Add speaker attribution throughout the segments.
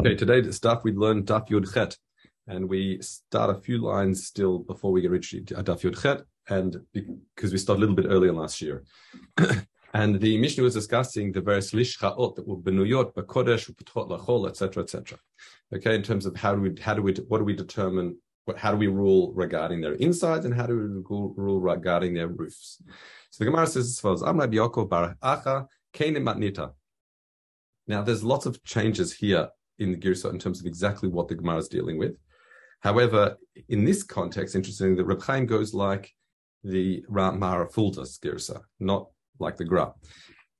Speaker 1: Okay, today the stuff we learned Daf Yud Chet, and we start a few lines still before we get reach uh, Daf Yud Chet, and because we started a little bit earlier last year. and the Mishnah was discussing the various lishchaot that were benuyot, bekodesh, upetchot lachol, etc., etc. Okay, in terms of how do we, how do we, what do we determine, what, how do we rule regarding their insides, and how do we rule regarding their roofs? So the Gemara says as follows: Amr Yaakov Bar Acha Matnita. Now, there's lots of changes here in the Girsa in terms of exactly what the Gemara is dealing with. However, in this context, interestingly, the Reb Chaim goes like the Mara Fuldas Girsa, not like the Gra.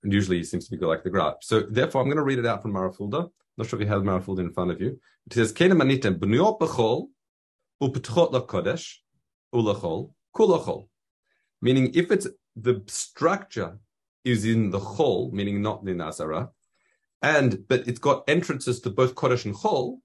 Speaker 1: And usually he seems to be like the Gra. So therefore, I'm going to read it out from Mara Fulda. Not sure if you have Mara Fulda in front of you. It says, Kena manitem b'nuyot b'chol u'p'tchot l'kodesh u'l'chol. Meaning, if it's the structure is in the chol, meaning not the Nazarah, and but it's got entrances to both Kodesh and Chol,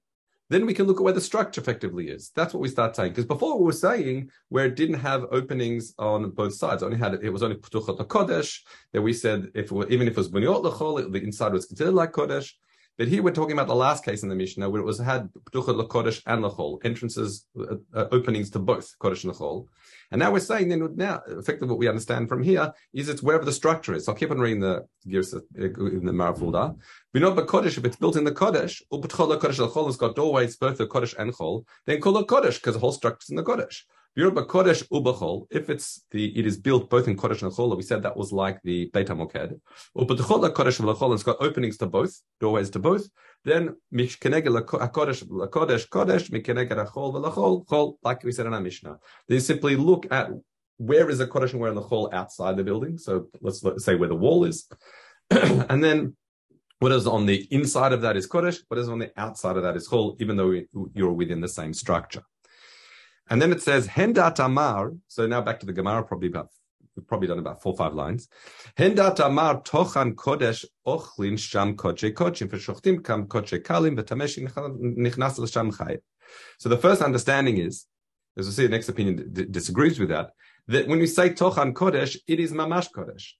Speaker 1: then we can look at where the structure effectively is. That's what we start saying. Because before we were saying where it didn't have openings on both sides, only had it was only Ptuchot Kodesh. That we said if were, even if it was Bunyot Lechol, the inside was considered like Kodesh. But here we're talking about the last case in the Mishnah where it was had Ptuchot Kodesh and Lechol, entrances, uh, uh, openings to both Kodesh and Lechol. And now we're saying then now, effectively what we understand from here is it's wherever the structure is. So I'll keep on reading the gears uh, in the Marafulda. We know but Kodesh, if it's built in the Kodesh, Ubetchol Kodesh Al has got doorways both the Kodesh and Chol, then call it Kodesh because the whole structure is in the Kodesh. Ubachol, if it's the it is built both in Kodesh and Chol, we said that was like the Beit HaMoked. Ubachol Kodesh v'lachol, it's got openings to both, doorways to both. Then mishkenegel Kodesh Kodesh Kodesh Chol Chol, like we said in our Mishnah. They simply look at where is the Kodesh and where in the Chol outside the building. So let's say where the wall is, and then what is on the inside of that is Kodesh, what is on the outside of that is Chol, even though you're within the same structure. And then it says Hendat Amar. So now back to the Gemara, probably about we've probably done about four or five lines. Hendat Amar Tochan Kodesh Ochlin Sham Koche Kochim Veshochtim Kam Koche Kalim V'Tamesh Nichnas L'Sham Chayim. So the first understanding is, as we see, the next opinion d- disagrees with that. That when we say Tochan Kodesh, it is Mamash Kodesh,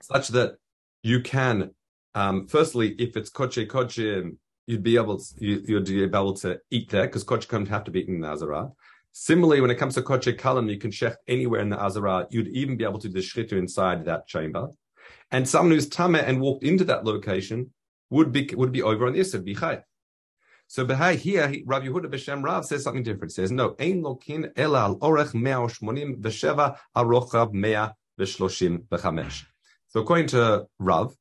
Speaker 1: such that you can, um, firstly, if it's Koche Kochim you'd be able to, you, would be able to eat there because kodesh don't have to be eaten in the Azara. Similarly, when it comes to kodesh kalam, you can shech anywhere in the Azara. You'd even be able to do the shchitu inside that chamber. And someone who's tameh and walked into that location would be would be over on the Isser, be So Behai here, Rav Yehuda B'Shem Rav says something different. He says, no, ein lokin ela al orech mea shmonim v'sheva arochav mea v'shloshim v'chamesh. So according to Rav,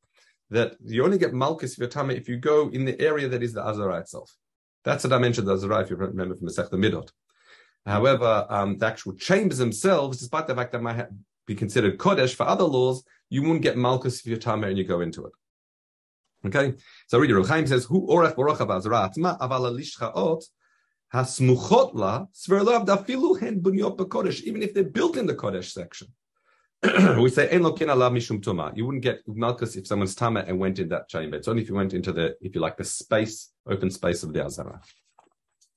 Speaker 1: that you only get malchus v'tame if you go in the area that is the Azara itself. That's the dimension of the Azara, if you remember from the Sech the Midot. However, um, the actual chambers themselves, despite the fact that might be considered Kodesh for other laws, you won't get malchus if you're and you go into it. Okay, so read Rav says, "Hu orach borocha b'azara atma aval alishchaot hasmuchot la sverlav dafilu hen bunyot b'kodesh." Even if they're built in the Kodesh section, we say en lokin alav mishum tuma. You wouldn't get malchus if someone's tama and went in that chamber. It's only if you went into the, if you like, the space, open space of the azara.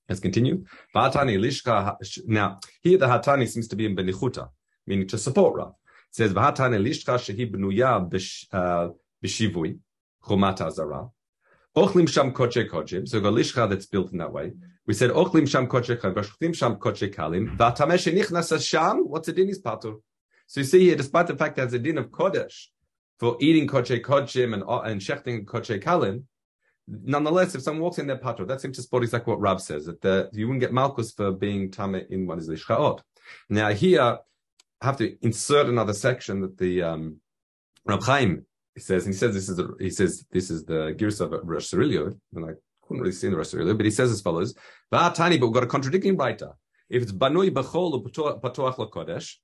Speaker 1: Let's continue. V'hatani lishka. Now here the hatani seems to be in benichuta, meaning to support Rav. It says v'hatani lishka shehi b'nuya uh, b'shivui chumat azara. Ochlim sham koche kochim. So the lishka that's built in that way. We said ochlim sham koche kochim, sham koche kalim. V'atamesh nichnas sham. What's it in his patur? So you see here, despite the fact that it's a din of Kodesh for eating Koche Kodshim and, and shechting Koche Kalim, nonetheless, if someone walks in their patro, that seems to support exactly what Rab says, that the, you wouldn't get Malkus for being Tame in is Lishchaot. Now here, I have to insert another section that the um, Rab Chaim says, and he says this is a, he says this is the Girs of Rosh Sirilio, and I couldn't really see the Rosh but he says as follows: tiny, but we've got a contradicting writer. If it's banui b'chol or patoach lakodesh,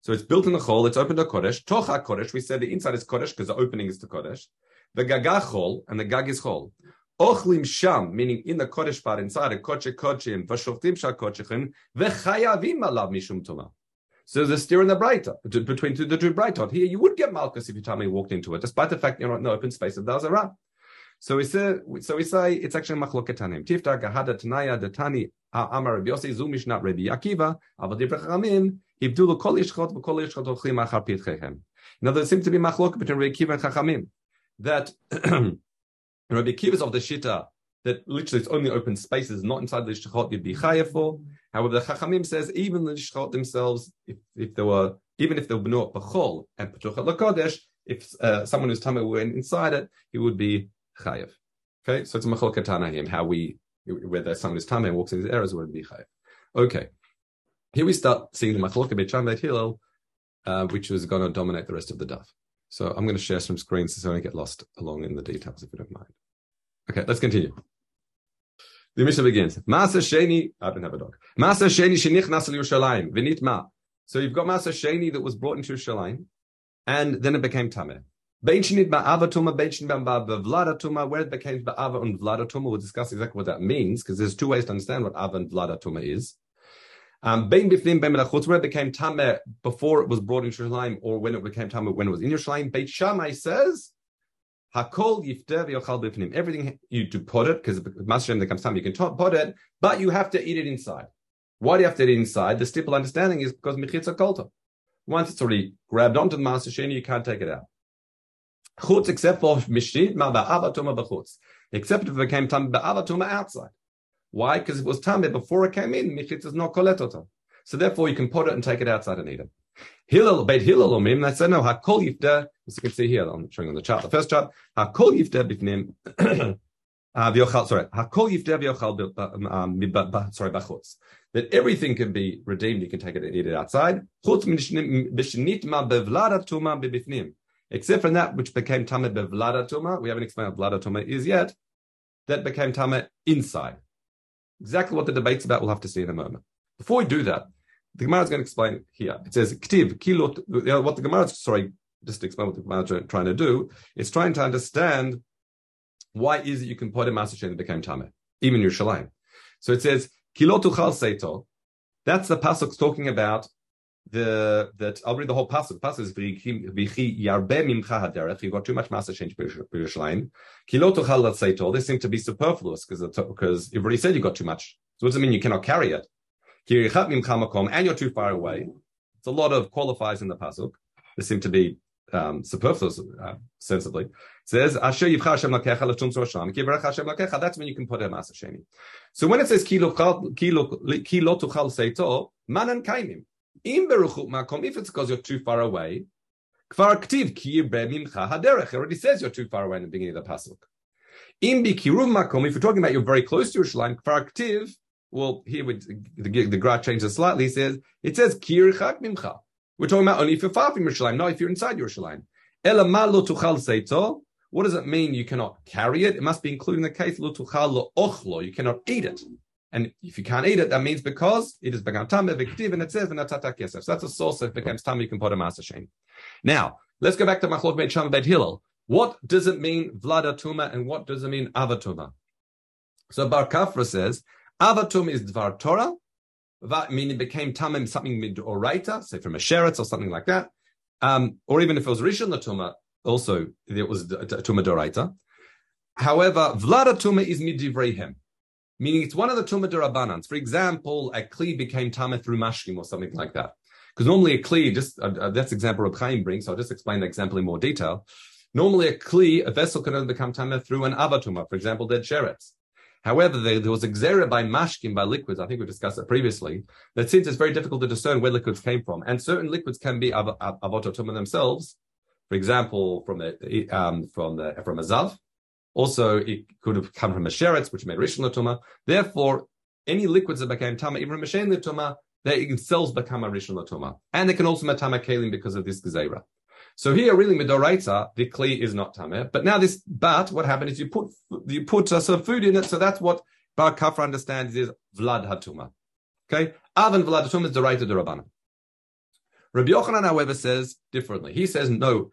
Speaker 1: so it's built in the chol, it's open to Kodesh. Tocha Kodesh, we said the inside is Kodesh because the opening is to Kodesh. The gaga chol, and the gag is chol. Ochlim sham, meaning in the Kodesh part inside, a koche kochim, v'shoftim shal kochechim, v'chayavim alav mishum tuma. So there's a steer in the brighter between the two brightot. Here, you would get Malchus if you tell me walked into it, despite the fact you're not in the open space of the Azara. So we say, so we say it's actually machloketanim. Tifta gahada tanaya datani amar Rabbi Yossi zu mishnat Rabbi Akiva avad achar pitchechem. Now there seems to be machlok between Rabbi Akiva and Chachamim that Rabbi Akiva is of the shita that literally it's only open spaces, not inside the Lishchot, you'd be chayav for. However, the Chachamim says even the Lishchot themselves, if, if there were, even if they were B'nuot B'chol and Petuchat Lakodesh, if uh, someone who's Tameh went inside it, he would be chayav. Okay, so it's a Machol Katanahim, how we, whether someone who's Tameh walks in his errors, would be chayav. Okay. Here we start seeing the Machlok Beit Shammai Beit Hillel, which was going to dominate the rest of the daf. So I'm going to share some screens so I don't get lost along in the details, if you don't mind. Okay, let's continue. The mission begins. Maaser Sheni, I don't have a dog. Maaser Sheni shenichnas Yerushalayim, v'nit ma. So you've got Maaser Sheni that was brought into Yerushalayim, and then it became Tameh. Bein shenit ba'ava tuma, ba'avlada tuma, where it became ba'ava and vlada tuma, we'll discuss exactly what that means, because there's two ways to understand what ava and vlada tuma is. Um, Bein bifnim became tameh before it was brought into Yerushalayim, or when it became tameh when it was in Yerushalayim. Beit Shammai says Hakol yifter v'yochal bifnim. Everything you to put it because Mashem becomes tameh, you can put it, but you have to eat it inside. Why do you have to eat it inside? The simple understanding is because mechitza kolta. Once it's already grabbed onto the master you can't take it out. Chutz, except for mishit ma ba'avatuma b'chutz. Except if it became tam ba'avatuma outside. Why? Because it was tameh before it came in. Michitz is not koletota. So therefore, you can put it and take it outside and eat it. Hillel, Beit Hillel omim, I said no, hakol yifta, as you can see here, I'm showing on the chart, the first chart, hakol yifta bifnim, uh, sorry, hakol yifta v'yochal, um, um, sorry, bachutz. That everything can be redeemed, you can take it and eat it outside. Except for that which became tameh bevlada tuma, we haven't explained what vlada tuma is yet, that became tameh inside. Exactly what the debate's about, we'll have to see in a moment. Before we do that, the Gemara is going to explain here. It says, Ktiv, kilot, uh, what the Gemara is, sorry, just to explain what the Gemara is trying to do, is trying to understand why is it you can put a Maaser Sheni that became Tameh, even Yerushalayim. So it says, kilotu chal seito, that's the pasuk talking about the that I'll read the whole pasuk. Pasuk is v'chi yarbe mimcha haderech. You've got too much master change Yerushalayim. Kilotu chal seito. They seem to be superfluous because because you've already said you got too much. So what does it mean you cannot carry it? and you're too far away. It's a lot of qualifiers in the pasuk. They seem to be um, superfluous, uh, sensibly. It says, Asher yivcha Hashem lakecha l'tum tzor kivrach Hashem lakecha, that's when you can put a Maaser Sheni. So when it says, ki lo tuchal seito, manan kaimim. Im beruchut makom, if it's because you're too far away, kvar ktiv ki haderech, it already says you're too far away in the beginning of the pasuk. Im bi kirum makom, if you're talking about you're very close to Yerushalayim, kvar ktiv, well, here with the, the graph changes slightly. He says it says kirchak mimcha. We're talking about only if you're far from Yerushalayim, not if you're inside Yerushalayim. Ela lo tuchal seito. What does it mean? You cannot carry it. It must be including the case lo tuchal lo ochlo. You cannot eat it. And if you can't eat it, that means because it has become tameh v'ktiv, and it says v'natata kesef. So that's a source that becomes tameh. You can put a Maaser Sheni. Now let's go back to machlok beit sham beit hillel. What does it mean vlada tuma, and what does it mean avatuma? So Bar Kafra says Avatum is Dvar Torah, meaning it became Tamim something midoraita, say from a sheretz or something like that. Um, or even if it was Rishon Latuma, also it was Tuma Doraita. However, Vlada Tuma is midivrehem, meaning it's one of the Tuma Dorabanans. For example, a Kli became Tameh through Mashkim or something like that. Because normally a Kli, just uh, uh, that's example of Chaim brings, so I'll just explain the example in more detail. Normally a Kli, a vessel can only become Tameh through an Avatuma, for example, dead Sheretz. However, there, there was a xera by mashkim, by liquids, I think we discussed it previously, that since it's very difficult to discern where liquids came from, and certain liquids can be av- av- avototuma themselves, for example, from the, um, from the, from a zav, also it could have come from a sheretz, which made rishon latuma. Therefore, any liquids that became tama, even mashen latuma, they themselves become a rishon latuma. And they can also matama kalim because of this gzeira. So here, really, midoraita, the kli is not tameh. But now this, but what happened is you put you put uh, some food in it, so that's what Bar Kafra understands is vlad hatuma. Okay, avan vlad hatuma is doraita derabana. Rabbi Yochanan, however, says differently. He says no.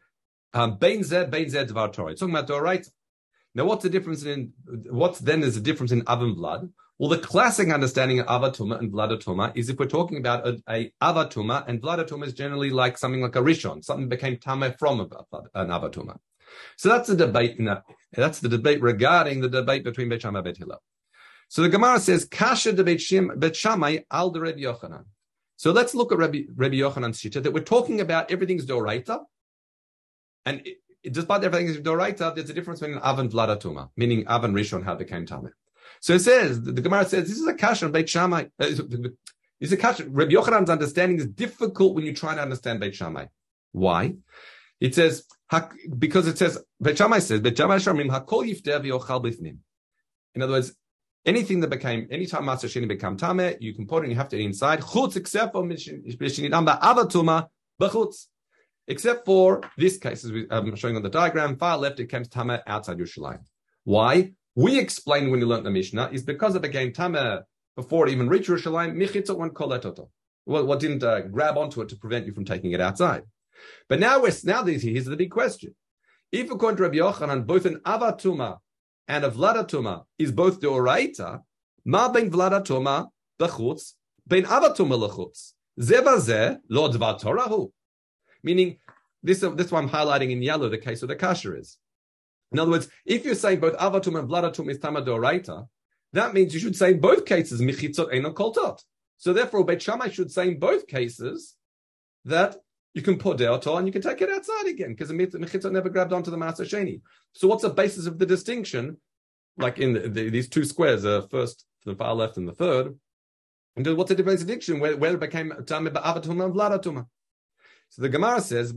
Speaker 1: Um, bein zed, bein zed dvar Torah. It's talking about doraita. Now, what's the difference in what's then is the difference in avan blood? Well, the classic understanding of avatuma and vladatuma is if we're talking about a, a avatuma, and vladatuma is generally like something like a rishon, something became tameh from an avatuma. So that's the debate. In that, that's the debate regarding the debate between Beit Shammai and Beit Hillel. So the Gemara says, Kasha de Beit Shammai al de Rebbe Yochanan. So let's look at Rabbi, Rabbi Yochanan's shita that we're talking about everything's doraita, and it, despite everything is doraita, there's a difference between av and vladatuma, meaning av and rishon how became tameh. So it says, the, Gemara says, this is a kasha on Beit Shammai. Uh, it's a kasha. Rabbi Yochanan's understanding is difficult when you try to understand Beit Shammai. Why? It says, because it says, Beit Shammai says, Beit Shammai Shamrim, hakol yifter v'yochal bifnim. In other words, anything that became, anytime Maaser Sheni became Tameh, you can put it and you have to eat inside. Chutz, except for Mishinidam Ba'avatuma, b'chutz. Except for this case, as we, I'm showing on the diagram, far left, it comes Tameh outside Yerushalayim. Why? We explained when you learned the Mishnah is because it became Tameh before it even reached Yerushalayim, Michitzot one koletoto. What, what didn't uh, grab onto it to prevent you from taking it outside. But now we're, now these here's the big question. If according to Rabbi Yochanan, both an Avatuma and a Vladatuma is both the Oraita, Ma ben Vladatuma b'chutz, ben Avatuma l'chutz. Zevazeh lo dvar Torahu. Meaning, this, this one I'm highlighting in yellow, the case of the kasher is. In other words, if you're saying both avatum and vladatum is tamadoraita, that means you should say in both cases michitzot eno koltot. So therefore, Beit Shammai should say in both cases that you can put deoto and you can take it outside again because the mechitzot never grabbed onto the Maaser Sheni. So what's the basis of the distinction? Like in the, the, these two squares, the uh, first, the far left, and the third. And what's the distinction where, where it became tamid avatum and vladatum? So the Gemara says,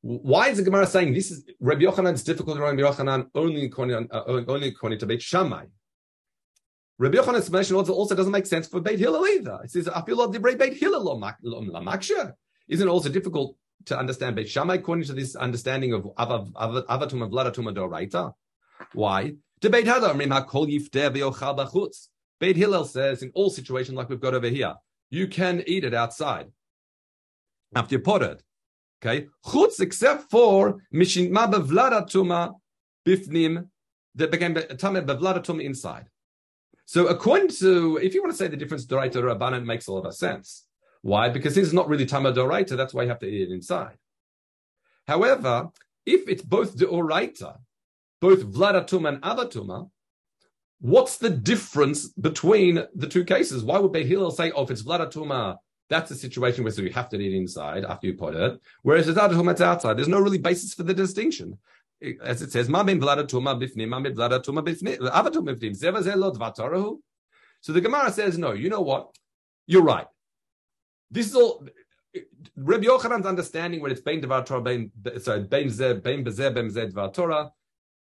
Speaker 1: why is the Gemara saying this is Rabbi Yochanan's difficult to Rabbi Yochanan only according, uh, only according to Beit Shammai? Rabbi Yochanan's explanation also, also doesn't make sense for Beit Hillel either. It says, I feel like Beit Hillel lamaksha. Isn't it also difficult to understand Beit Shammai according to this understanding of avatum and vladatum doraita? Why? Beit Hillel says in all situations like we've got over here, you can eat it outside after you it. Okay, chutz except for mishin ma bevlada tuma bifnim that became tame bevlada tuma inside. So according to, if you want to say the difference doraita rabbanan makes a lot of sense. Why? Because this is not really tama doraita. That's why you have to eat it inside. However, if it's both deoraita, both vladatuma and avatuma, what's the difference between the two cases? Why would Beit Hillel say, oh, if it's vladatuma, that's a situation where so you have to eat inside after you put it, whereas it's outside. There's no really basis for the distinction. As it says, So the Gemara says, no, you know what? You're right. This is all Rabbi Yochanan's understanding when it's Bein Devar Torah, Bein, sorry, Bein Zeh, Bein Bezeh, Bein Zeh Torah,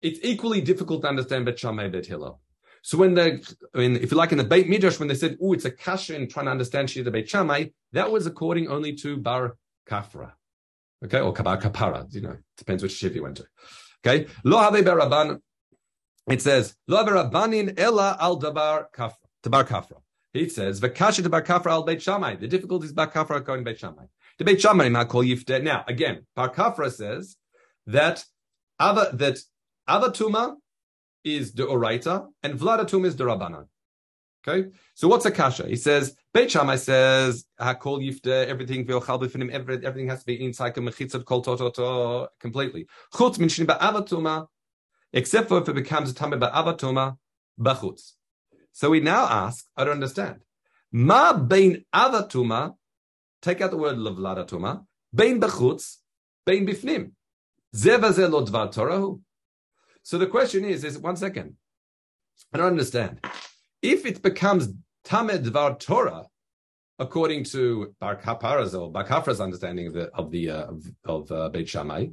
Speaker 1: it's equally difficult to understand Bet Shammai, Bet Hillel. So when they, I mean, if you like in the Beit Midrash, when they said, "Oh, it's a kasha in trying to understand Shita Beit Shammai," that was according only to Bar Kafra, okay, or Bar Kapara. You know, depends which shiv you went to. Okay, Lo Have Baraban. It says Lo Have Rabbanin Ella Al Dabar Kafra. Bar Kafra. It says Vakasha to Bar Kafra Al Beit Shammai. The difficulty is Bar Kafra according Beit Shammai. The Beit Shammai ma call Yifte. Now again, Bar Kafra says that other that Avatuma is the Oraita and Vladatum is the Rabbanan. Okay, so what's a kasha? He says Beit Shammai says Hakol Yifte everything V'Ochal everything has to be inside Mechitzat Kol Tototo completely. Chutz Min Ba'avatuma, except for if it becomes a Tameh Ba'avatuma Bachutz. So we now ask, I don't understand. Ma Bein Avatuma, take out the word Vladatuma, Bein Bachutz, Bein Bifnim. Zeva Lo Dvar Torahu. So the question is, is one second. I don't understand. If it becomes Tamed Dvar Torah, according to Bar Kapara's or Bar Kafra's understanding of the of the uh, of, uh, Beit Shammai,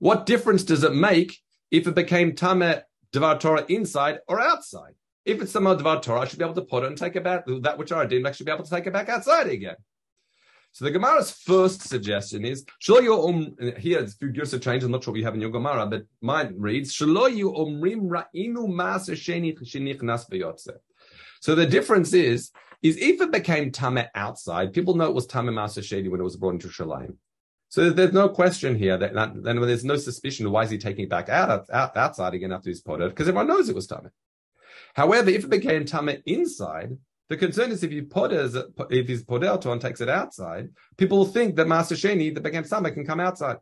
Speaker 1: what difference does it make if it became Tamed Dvar Torah inside or outside? If it's Tamed Dvar Torah, I should be able to put it and take it back. That which I did, I should be able to take it back outside again. So the Gemara's first suggestion is Shlo um here it's few gears of change. I'm not sure what you have in your Gemara, but mine reads Shlo umrim ra'inu mas So the difference is is if it became tame outside, people know it was tame sheni when it was brought into Shalim. So there's no question here that, then there's no suspicion. Why is he taking it back out, out outside again after he's it? Because everyone knows it was tame. However, if it became tame inside, the concern is if you put if he's put out and takes it outside, people will think that Maaser Sheni, the Sama, can come outside.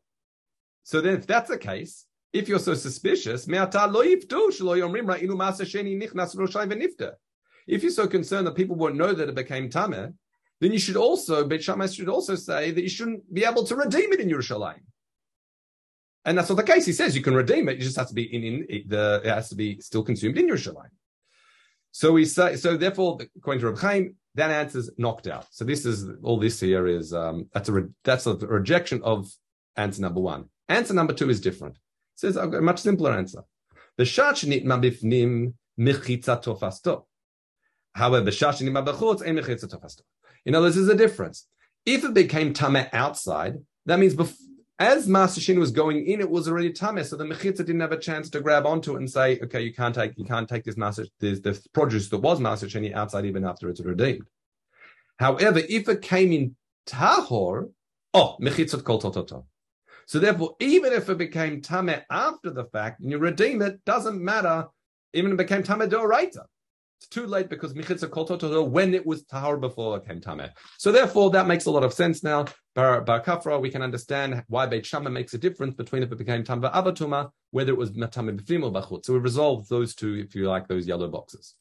Speaker 1: So then, if that's the case, if you're so suspicious, if you're so concerned that people won't know that it became tameh, then you should also, Bet Shammai should also say that you shouldn't be able to redeem it in Yerushalayim. And that's not the case. He says you can redeem it. You just have to be in, in the, it has to be still consumed in Yerushalayim. So we say, so therefore, according to Reb Chaim, that answer is knocked out. So this is all this here is um, that's a re, that's a rejection of answer number one. Answer number two is different. It says a much simpler answer. The shnit mabifnim mechitza tofasto. However, shashinit mabachutz ein mechitza tofasto. In other words, there's a difference. If it became tameh outside, that means bef- as Maaser Sheni was going in, it was already tameh, so the mechitza didn't have a chance to grab onto it and say, "Okay, you can't take, you can't take this master, this, the produce that was Master outside even after it's redeemed." However, if it came in tahor, oh, mechitzot kol tototo. So therefore, even if it became tameh after the fact and you redeem it, doesn't matter. Even if it became tameh doraita. It's too late because Michitza Kol when it was Tahar before came Tameh. So therefore, that makes a lot of sense now. Bar, Bar Kafra, we can understand why Beit Shammai makes a difference between if it became Tamba Avatuma, whether it was Matame B'fim or Bachut. So we resolve those two, if you like, those yellow boxes.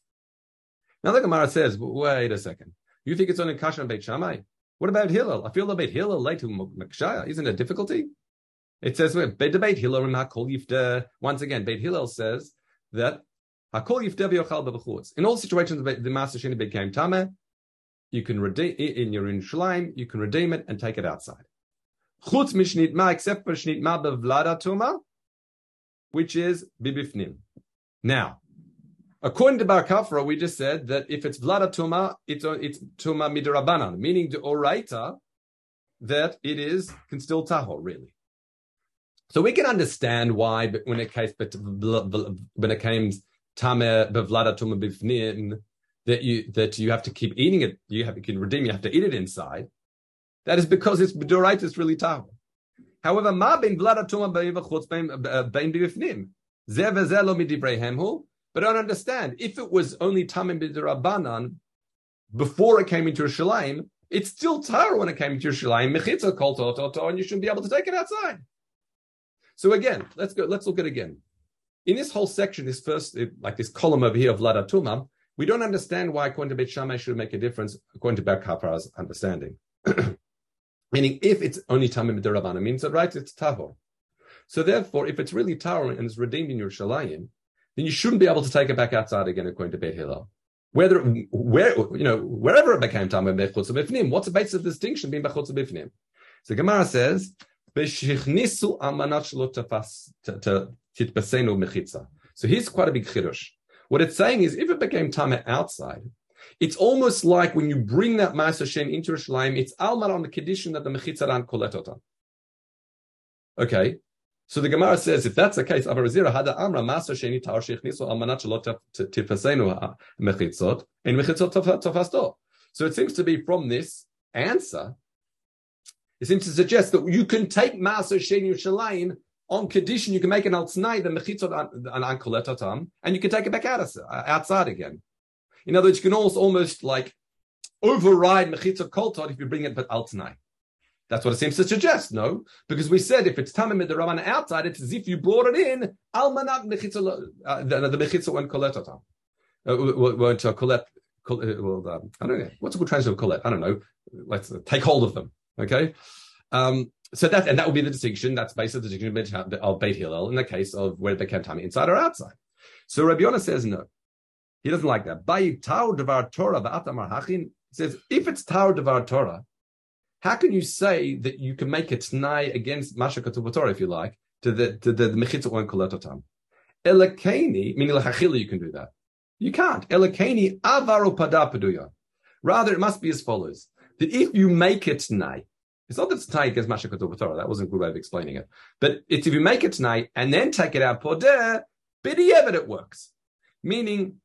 Speaker 1: Now the Gemara says, wait a second. You think it's only Kasha and Beit Shammai? What about Hillel? I feel the Beit Hillel late to Makshaya. Isn't it difficulty? It says, Beit Hillel Once again, Beit Hillel says that in all situations, the Maaser Sheni became tame. You can redeem it in your in Shalim, you can redeem it and take it outside. Chutz mishnit ma, except for shnit ma bevlada tuma, which is bibifnim. Now, according to Bar Kafra, we just said that if it's vlada tuma, it's it's tuma midrabanan, meaning the oraita that it is can still taho really. So we can understand why, when it case, when it comes tame bevlada bifnim that you that you have to keep eating it. You have you can redeem. You have to eat it inside. That is because it's bedoraitis really tahor. However, ma ben vlada tuma bevachutz ben uh, bifnim ze v'ze lo But I don't understand. If it was only tamim b'derabanan before it came into Yerushalayim, it's still tahor when it came into Yerushalayim. Mechitza kol and you shouldn't be able to take it outside. So again, let's go. Let's look at it again in this whole section, this first, like this column over here of Lada Tuma, we don't understand why according to Beit Shammai should make a difference according to Bar Kapra's understanding. Meaning, if it's only Tamim Derabana, means that right, it's Tahor. So therefore, if it's really Tahor and it's redeemed in your Shalayim, then you shouldn't be able to take it back outside again according to Beit Hillel. Whether, where, you know, wherever it became Tamim Bechutz Bifnim, what's the basis of distinction being Bechutz Bifnim? So Gemara says, Beshichnisu amanat shelo mechitza. So here's quite a big chiddush. What it's saying is, if it became tameh outside, it's almost like when you bring that Ma'aser Sheni into Yerushalayim, it's almar on the condition that the mechitza ran koletotan. Okay, so the Gemara says, if that's the case, Avarazira hada amra Ma'aser Sheni tar shechnisu almanat shalot tifasenu uh, mechitzot and mechitzot tofasto. So it seems to be from this answer it seems to suggest that you can take Maaser Sheni Yerushalayim on condition you can make an al the mechitzot an ankoletatam, and you can take it back out uh, outside again. In other words, you can also almost like override mechitzot koltot if you bring it but al That's what it seems to suggest, no? Because we said if it's tamim the Raman outside, it's as if you brought it in almanat mechitzot uh, the, the mechitzot went koletatam. Uh, went uh, well, um, I don't know what's a good translation of collet. I don't know. Let's uh, take hold of them. Okay. Um, so that and that would be the distinction. That's basically the distinction of Beit Hillel in the case of whether they kept time inside or outside. So Rabbi Yonah says no. He doesn't like that. By Tau Devar Torah Hachin says if it's Tau Devar Torah, how can you say that you can make a t'nai against Masha Torah if you like to the to the, mechitza or koletotam? Elakeni, meaning lachachila, you can do that. You can't. Elakeni avaru padapaduya. Rather, it must be as follows: that if you make it tonight, it's not that it's tonight against Masha Torah. That wasn't a good way of explaining it. But it's if you make it tonight and then take it out podeh, b'di'evet it works. Meaning,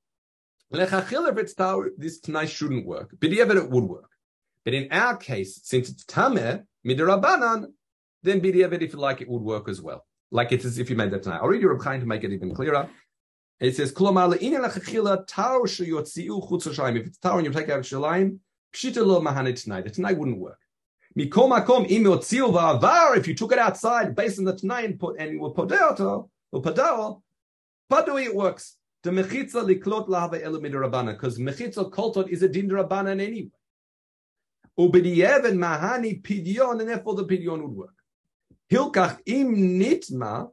Speaker 1: lechachil if it's tower, this tonight shouldn't work. B'di'evet it would work. But in our case, since it's tameh midirabanan, then b'di'evet, if you like, it would work as well. Like it's as if you made that tonight. I'll read your to make it even clearer. It says, If it's tower and you take out shalayim, pshita lo mahane tonight. The tonight wouldn't work. If you took it outside based on the Tanai and put and podeo or padui it works. The mechitza liklot lahave elamid rabana because mechitza koltot is a din rabana anyway. Ubedieven mahani pidyon and therefore the pidyon would work. Hilkach im nitma.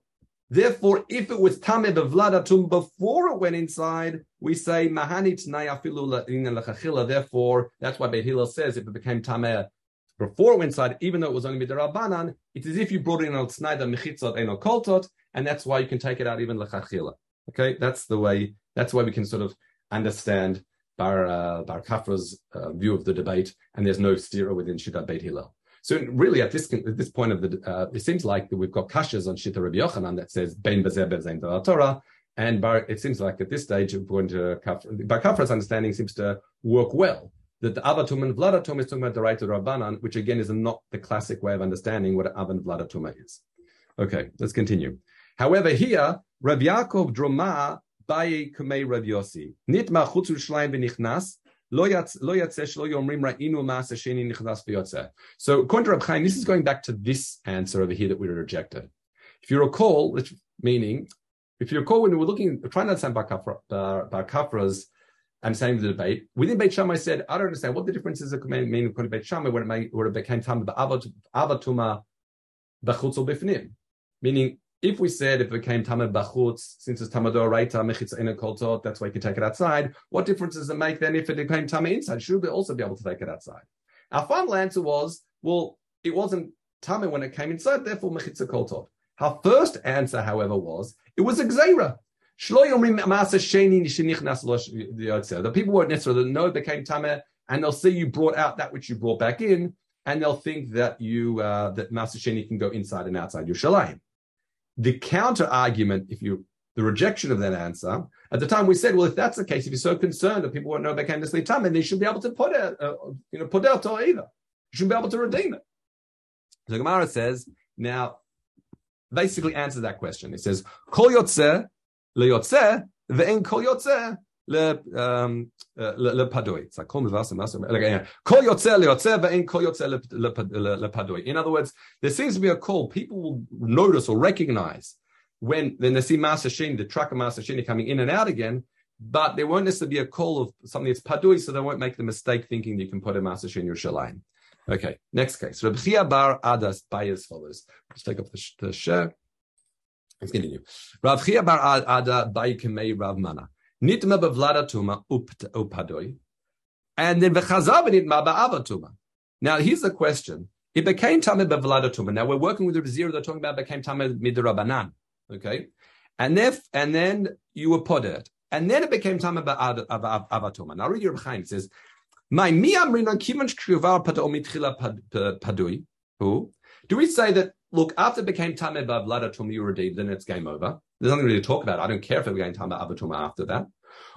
Speaker 1: Therefore, if it was tame bevladatum before it went inside, we say Mahanit Nayafilu Therefore, that's why Beit says if it became Tameh before inside, even though it was only Midrabanan, it's as if you brought it in al Snyder Mechitzot Eno Koltot, and that's why you can take it out even Lechachila. Okay, that's the way, that's why we can sort of understand Bar, uh, Bar Kafra's uh, view of the debate, and there's no stira within Shita Beit Hillel. So really, at this at this point of the, uh, it seems like that we've got kashas on Shita Rabbi Yochanan that says Bein Bezer Bezain Torah, and Bar, it seems like at this stage, according to Kafra, Bar Kafra's understanding seems to work well. That the Avatum and Vladatum is talking about the right of Rabbanan, which again is not the classic way of understanding what Av and Vladatuma is. Okay, let's continue. However, here, Rav Yaakov Droma Baye Kumei Rav Yossi. Nitma Chutzu Shleim Benichnas, so according to Reb Chaim, this is going back to this answer over here that we rejected. If you recall, meaning, if you recall when we were looking, trying to understand Bar, Kafra's, I'm saying the debate, within Beit Shammai said, I don't understand what the difference is to Beit Shammai when it, when it became of Avatuma Bechutz Bifnim. Meaning, if we said if it became tamad bachutz, since it's tamador reita mechitz ina koltot, that's why you can take it outside. What difference does it make then if it became tamad inside? Should we also be able to take it outside? Our final answer was, well, it wasn't tamad when it came inside, therefore mechitz koltot. Our first answer, however, was it was a gzeira. The people won't necessarily know became tameh, and they'll see you brought out that which you brought back in, and they'll think that you uh, that Maaser Sheni can go inside and outside your shalayim. The counter argument, if you the rejection of that answer, at the time we said, well, if that's the case, if you're so concerned that people won't know they can this time, then they should be able to put out, uh, you know, put out or either. You should be able to redeem it. So Gemara says, now, basically answers that question. It says, Kol yotzeh, It's like kol mivasa masa. Kol yotze leyotze ve'en kol yotze lepadoi. In other words, there seems to be a call. People will notice or recognize when then they see Maaser Sheni, the truck of Maaser Sheni coming in and out again, but there won't necessarily be a call of something that's padui, so they won't make the mistake thinking you can put a Maaser Sheni or Shalayim. Okay, next case. Rabbi bar Adas by as follows. Let's take off the, the share. Let's continue. Rav Chia bar Ada by Kemei Rav Mana. Nitma bevladatuma upadoi, and then v'chazav nitma ba'avatuma. Now here's the question: It became tamid bevladatuma. Now we're working with the zero. They're talking about became tamid midrabanan. Okay, and if and then you were it, and then it became tamid ba'avatuma. Now read your Chaim. Says, "My mi amrinan kivan shkrivar pado mitchila padui." Who do we say that? Look, after it became tamid bevladatuma, you redeemed, then it's game over. There's nothing really to talk about. I don't care if to talk about Avatuma after that.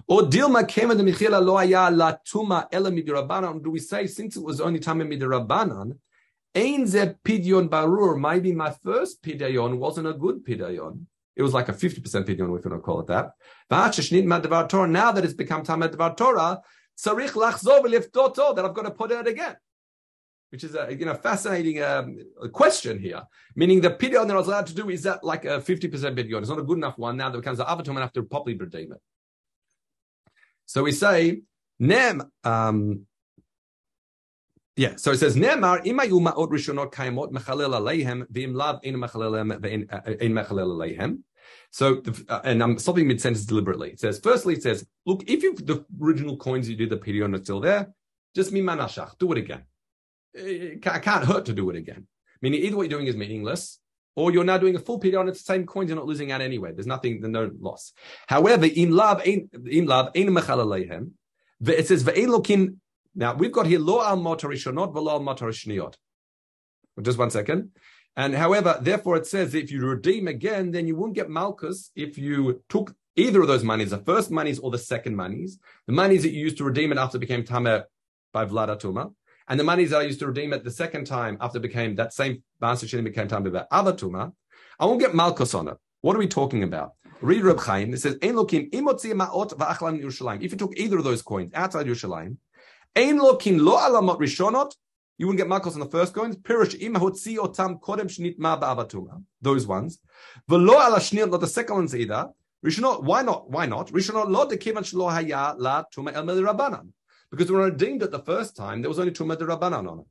Speaker 1: Or Dilma came the Michila lo aya la tuma ela midirabanan. Do we say since it was only time midirabanan, ein ze pidyon barur? Maybe my first pidyon wasn't a good pidyon. It was like a 50% pidyon, if you want to call it that. Now that it's become Tamad Torah, tzarich lachzov that I've got to put it again which is a you know fascinating um, question here. Meaning the pidyon that I was allowed to do is that like a fifty percent pidyon. It's not a good enough one. Now that becomes the avatum and I have to properly redeem it. So we say nem. Um, yeah, so it says Nemar imayu ma'ot rishonot kaimot mechalel aleihem v'im lav ein mechalel ve'in uh, mechalel aleihem. So, uh, and I'm stopping mid sentence deliberately. It says, firstly, it says, look, if you the original coins you did the pidyon are still there, just mimanashach, do it again it can't hurt to do it again. Meaning either what you're doing is meaningless, or you're now doing a full period on its same coins, you're not losing out anyway. There's nothing, there's no loss. However, in love, in love, in mechal it says ve'in lokin. Now we've got here lo al motorishonot v'lo al motorishniot. Just one second. And however, therefore it says if you redeem again, then you won't get malchus if you took either of those monies, the first monies or the second monies, the monies that you used to redeem it after it became tamer by vladatuma, and the monies that I used to redeem it the second time after became that same Maaser Sheni became time about Avatuma, I won't get Malchus on it. What are we talking about? Read Reb Chaim. It says, Ein lokim imotzi ma'ot va'achlan Yerushalayim. If you took either of those coins outside Yerushalayim, Ein lokim lo alamot rishonot, you wouldn't get Malchus on the first coins. Pirush imahotzi otam kodem shnit ma ba'avatuma. Those ones. V'lo ala shnit, not the second ones either. Rishonot, why not? Why not? Rishonot lo dekivan shlo haya la tuma el rabbanan. Because when I redeemed it the first time, there was only Tumah Rabbanan on it.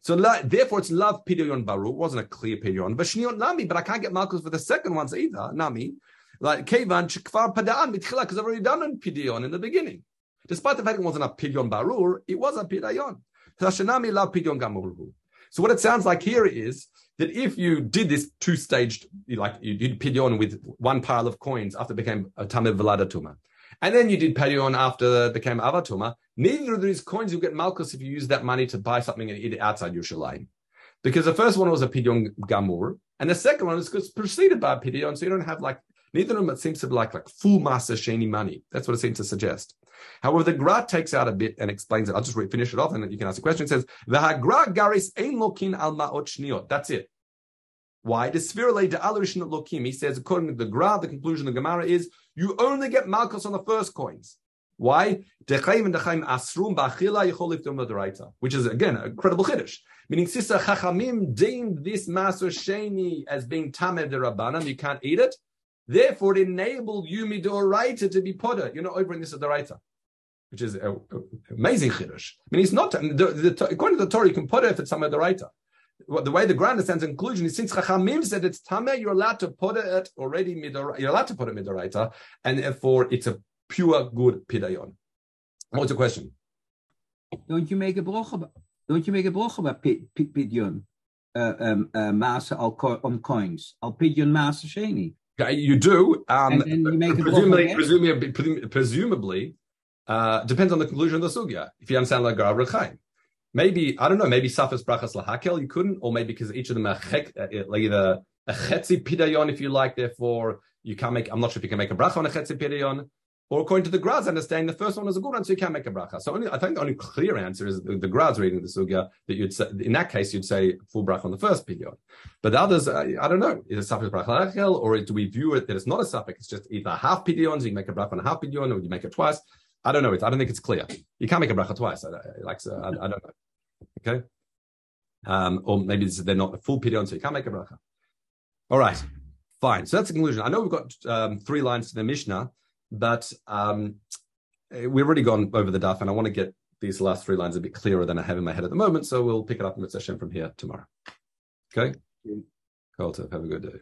Speaker 1: So therefore, it's love Pidyon Baru. It wasn't a clear Pidyon. But Shniot Nami, but I can't get Malchus for the second ones either. Nami. Like Kevan Chikvar Padaan Mitchila, because I've already done a Pidion in the beginning. Despite the fact it wasn't a Pidion Barur, it was a Pidayon. Hashanami la Pidion Gamurhu. So what it sounds like here is that if you did this two-staged, like you did Pidion with one pile of coins after it became a Tamid Tuma, and then you did Pidion after it became Avatuma, neither of these coins you get Malchus if you use that money to buy something and eat it outside Yerushalayim. Because the first one was a Pidion Gamur, and the second one is preceded by a Pidion, so you don't have like Neither of them it seems to be like, like full Maaser Sheni money. That's what it seems to suggest. However, the Gra takes out a bit and explains it. I'll just finish it off and then you can ask a question. It says, V'hagra garis ein lokin al ma'ot shniot. That's it. Why? The spherule de alarishin lokim. He says, according to the Gra, the conclusion of the Gemara is, you only get malchus on the first coins. Why? Which is again a credible chiddush. Meaning, Sisa Chachamim deemed this Master Sheni as being Tamed de Rabbanim, you can't eat it. Therefore, it enabled you midoraita to be potter. You're not over in this doraita, which is an amazing chiddush. I mean, it's not the, the, according to the Torah, you can potter if it's some doraita. The way the Grand understands the conclusion is since Chachamim said it's tame, you're allowed to potter it already midor, you're allowed to potter midoraita, and therefore it's a pure good pidayon. What's the question?
Speaker 2: Don't you make a broch don't you make a broch about pidyon? Uh, um, uh, masa on coins. Al pidyon masa sheni.
Speaker 1: Okay, you do. Um, you presumably, presumably, presumably uh, depends on the conclusion of the sugya. If you understand like Rav Chaim, maybe I don't know. Maybe Safas brachas lahakel you couldn't, or maybe because each of them are chek, uh, like either a chetzi pidayon if you like. Therefore, you can't make. I'm not sure if you can make a bracha on a chetzi pidayon. Or according to the Graz understanding, the first one is a good one, so you can't make a bracha. So only, I think the only clear answer is the, the Graz reading the sugya that you'd say, in that case, you'd say full bracha on the first pidyon. But the others, I, I don't know, is it suffix bracha or do we view it that it's not a suffix, it's just either half pidyon, so you make a bracha on a half pidyon, or you make it twice. I don't know. I don't think it's clear. You can't make a bracha twice. I, like, so, I, I, don't know. Okay. Um, or maybe they're not a full pidyon, so you can't make a bracha. All right. Fine. So that's the conclusion. I know we've got um, three lines to the Mishnah. But um, we've already gone over the daf, and I want to get these last three lines a bit clearer than I have in my head at the moment. So we'll pick it up in the session from here tomorrow. Okay? Cool. Have a good day.